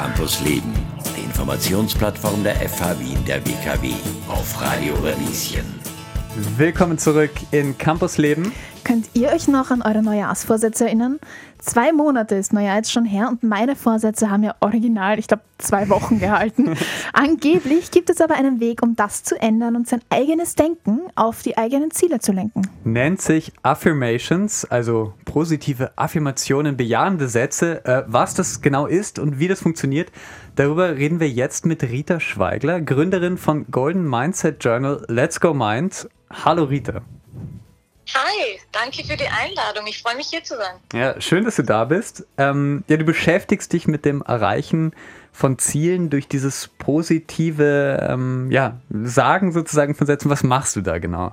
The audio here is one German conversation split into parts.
Campus Leben, die Informationsplattform der FH Wien der WKW auf Radio Radieschen. Willkommen zurück in Campus Leben. Könnt ihr euch noch an eure Neujahrsvorsätze erinnern? Zwei Monate ist Neujahr jetzt schon her und meine Vorsätze haben ja original, ich glaube, zwei Wochen gehalten. Angeblich gibt es aber einen Weg, um das zu ändern und sein eigenes Denken auf die eigenen Ziele zu lenken. Nennt sich Affirmations, also positive Affirmationen, bejahende Sätze. Äh, was das genau ist und wie das funktioniert, darüber reden wir jetzt mit Rita Schweigler, Gründerin von Golden Mindset Journal Let's Go Mind. Hallo Rita. Hi, danke für die Einladung. Ich freue mich hier zu sein. Ja, schön, dass du da bist. Ähm, ja, du beschäftigst dich mit dem Erreichen von Zielen durch dieses positive ähm, ja, Sagen sozusagen von Sätzen. Was machst du da genau?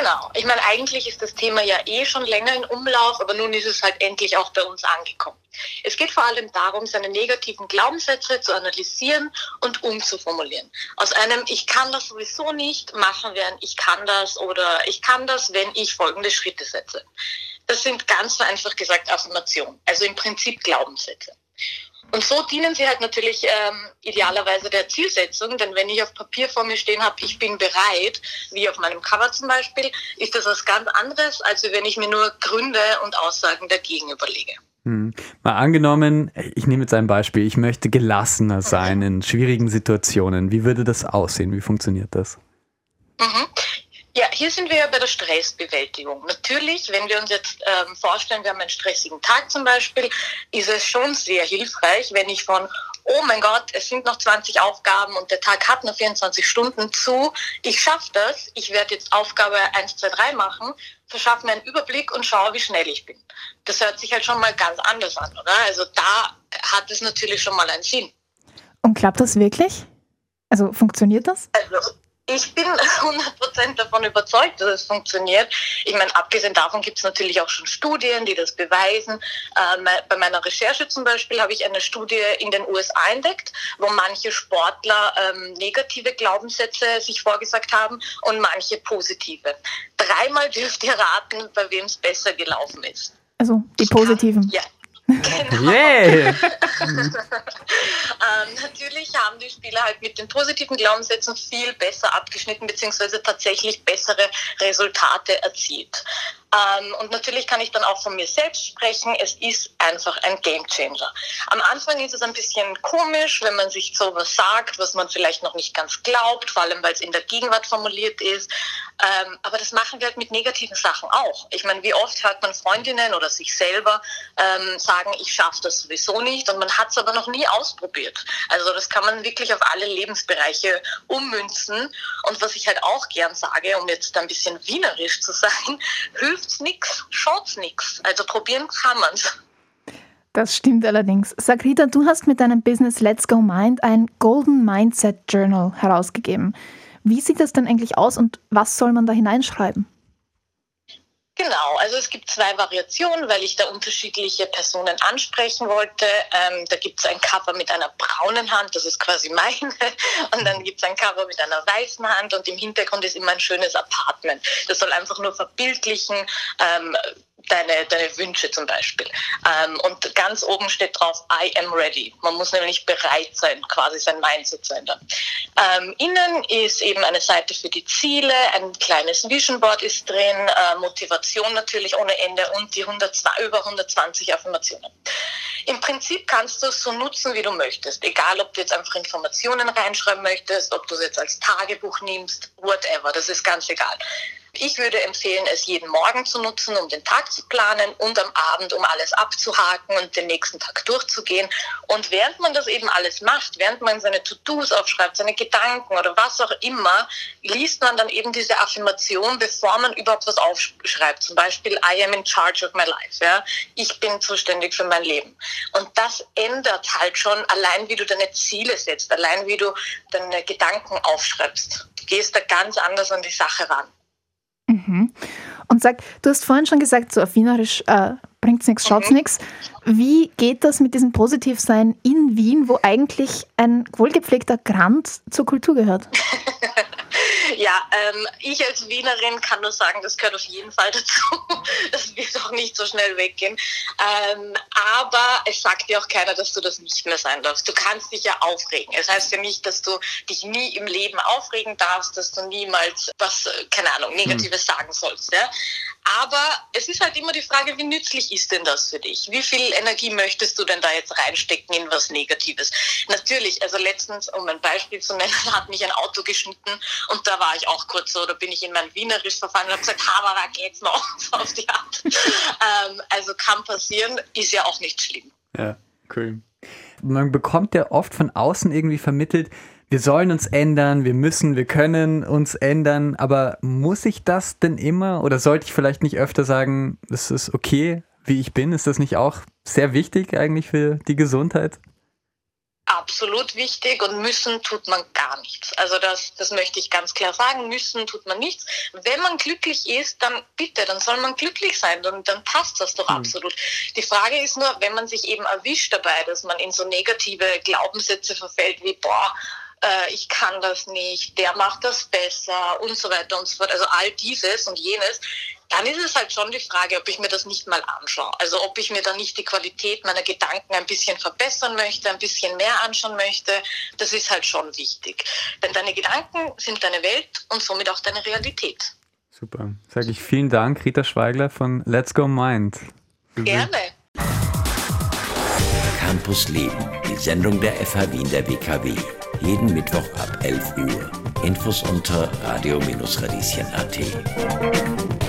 Genau. Ich meine, eigentlich ist das Thema ja eh schon länger in Umlauf, aber nun ist es halt endlich auch bei uns angekommen. Es geht vor allem darum, seine negativen Glaubenssätze zu analysieren und umzuformulieren. Aus einem Ich kann das sowieso nicht machen wir ein Ich kann das oder Ich kann das, wenn ich folgende Schritte setze. Das sind ganz vereinfacht gesagt Affirmationen, also im Prinzip Glaubenssätze. Und so dienen sie halt natürlich ähm, idealerweise der Zielsetzung, denn wenn ich auf Papier vor mir stehen habe, ich bin bereit, wie auf meinem Cover zum Beispiel, ist das was ganz anderes, als wenn ich mir nur Gründe und Aussagen dagegen überlege. Hm. Mal angenommen, ich nehme jetzt ein Beispiel, ich möchte gelassener sein in schwierigen Situationen. Wie würde das aussehen? Wie funktioniert das? Mhm. Ja, hier sind wir ja bei der Stressbewältigung. Natürlich, wenn wir uns jetzt ähm, vorstellen, wir haben einen stressigen Tag zum Beispiel, ist es schon sehr hilfreich, wenn ich von, oh mein Gott, es sind noch 20 Aufgaben und der Tag hat nur 24 Stunden zu, ich schaffe das, ich werde jetzt Aufgabe 1, 2, 3 machen, verschaffe mir einen Überblick und schaue, wie schnell ich bin. Das hört sich halt schon mal ganz anders an, oder? Also da hat es natürlich schon mal einen Sinn. Und klappt das wirklich? Also funktioniert das? Also ich bin 100% davon überzeugt, dass es funktioniert. Ich meine, abgesehen davon gibt es natürlich auch schon Studien, die das beweisen. Ähm, bei meiner Recherche zum Beispiel habe ich eine Studie in den USA entdeckt, wo manche Sportler ähm, negative Glaubenssätze sich vorgesagt haben und manche positive. Dreimal dürft ihr raten, bei wem es besser gelaufen ist. Also die positiven. Ja. Genau. Yeah. natürlich haben die Spieler halt mit den positiven Glaubenssätzen viel besser abgeschnitten, beziehungsweise tatsächlich bessere Resultate erzielt. Ähm, und natürlich kann ich dann auch von mir selbst sprechen. Es ist einfach ein Gamechanger. Am Anfang ist es ein bisschen komisch, wenn man sich sowas sagt, was man vielleicht noch nicht ganz glaubt, vor allem weil es in der Gegenwart formuliert ist. Ähm, aber das machen wir halt mit negativen Sachen auch. Ich meine, wie oft hört man Freundinnen oder sich selber ähm, sagen, ich schaffe das sowieso nicht und man hat es aber noch nie ausprobiert. Also das kann man wirklich auf alle Lebensbereiche ummünzen. Und was ich halt auch gern sage, um jetzt ein bisschen wienerisch zu sein, hilft's nix, schaut's nix. Also probieren kann man's. Das stimmt allerdings. Sag Rita, du hast mit deinem Business Let's Go Mind ein Golden Mindset Journal herausgegeben. Wie sieht das denn eigentlich aus und was soll man da hineinschreiben? Genau, also es gibt zwei Variationen, weil ich da unterschiedliche Personen ansprechen wollte. Ähm, da gibt es ein Cover mit einer braunen Hand, das ist quasi meine, und dann gibt es ein Cover mit einer weißen Hand und im Hintergrund ist immer ein schönes Apartment. Das soll einfach nur verbildlichen, ähm, deine, deine Wünsche zum Beispiel. Ähm, und ganz oben steht drauf, I am ready. Man muss nämlich bereit sein, quasi sein Mindset zu ändern. Ähm, innen ist eben eine Seite für die Ziele, ein kleines Vision Board ist drin, äh, Motivation natürlich ohne Ende und die 100, über 120 Affirmationen. Im Prinzip kannst du es so nutzen, wie du möchtest. Egal, ob du jetzt einfach Informationen reinschreiben möchtest, ob du es jetzt als Tagebuch nimmst, whatever. Das ist ganz egal. Ich würde empfehlen, es jeden Morgen zu nutzen, um den Tag zu planen und am Abend, um alles abzuhaken und den nächsten Tag durchzugehen. Und während man das eben alles macht, während man seine To-Dos aufschreibt, seine Gedanken oder was auch immer, liest man dann eben diese Affirmation, bevor man überhaupt was aufschreibt. Zum Beispiel, I am in charge of my life. Ja? Ich bin zuständig für mein Leben. Und das ändert halt schon allein, wie du deine Ziele setzt, allein wie du deine Gedanken aufschreibst. Du gehst da ganz anders an die Sache ran. Und sag, du hast vorhin schon gesagt, so auf Wienerisch äh, bringt's nichts, schaut's mhm. nichts. Wie geht das mit diesem Positivsein in Wien, wo eigentlich ein wohlgepflegter Grand zur Kultur gehört? Ja, ähm, ich als Wienerin kann nur sagen, das gehört auf jeden Fall dazu. Das wird auch nicht so schnell weggehen. Ähm, aber es sagt dir auch keiner, dass du das nicht mehr sein darfst. Du kannst dich ja aufregen. Es heißt ja nicht, dass du dich nie im Leben aufregen darfst, dass du niemals was, äh, keine Ahnung, Negatives hm. sagen sollst. Ja? Aber es ist halt immer die Frage, wie nützlich ist denn das für dich? Wie viel Energie möchtest du denn da jetzt reinstecken in was Negatives? Natürlich, also letztens, um ein Beispiel zu nennen, hat mich ein Auto geschnitten und da war ich auch kurz so, da bin ich in mein Wienerisch verfallen und habe gesagt, Hamara geht's noch auf die Art. ähm, also kann passieren, ist ja auch nicht schlimm. Ja, cool. Man bekommt ja oft von außen irgendwie vermittelt, wir sollen uns ändern, wir müssen, wir können uns ändern, aber muss ich das denn immer oder sollte ich vielleicht nicht öfter sagen, es ist okay, wie ich bin? Ist das nicht auch sehr wichtig eigentlich für die Gesundheit? Absolut wichtig und müssen tut man gar nichts. Also das, das möchte ich ganz klar sagen. Müssen tut man nichts. Wenn man glücklich ist, dann bitte, dann soll man glücklich sein, dann, dann passt das doch mhm. absolut. Die Frage ist nur, wenn man sich eben erwischt dabei, dass man in so negative Glaubenssätze verfällt wie, boah, äh, ich kann das nicht, der macht das besser und so weiter und so fort. Also all dieses und jenes dann ist es halt schon die Frage, ob ich mir das nicht mal anschaue. Also ob ich mir da nicht die Qualität meiner Gedanken ein bisschen verbessern möchte, ein bisschen mehr anschauen möchte. Das ist halt schon wichtig. Denn deine Gedanken sind deine Welt und somit auch deine Realität. Super. Sage ich vielen Dank, Rita Schweigler von Let's Go Mind. Gerne. Campus Leben, die Sendung der FH Wien der WKW. Jeden Mittwoch ab 11 Uhr. Infos unter radio-radieschen.at.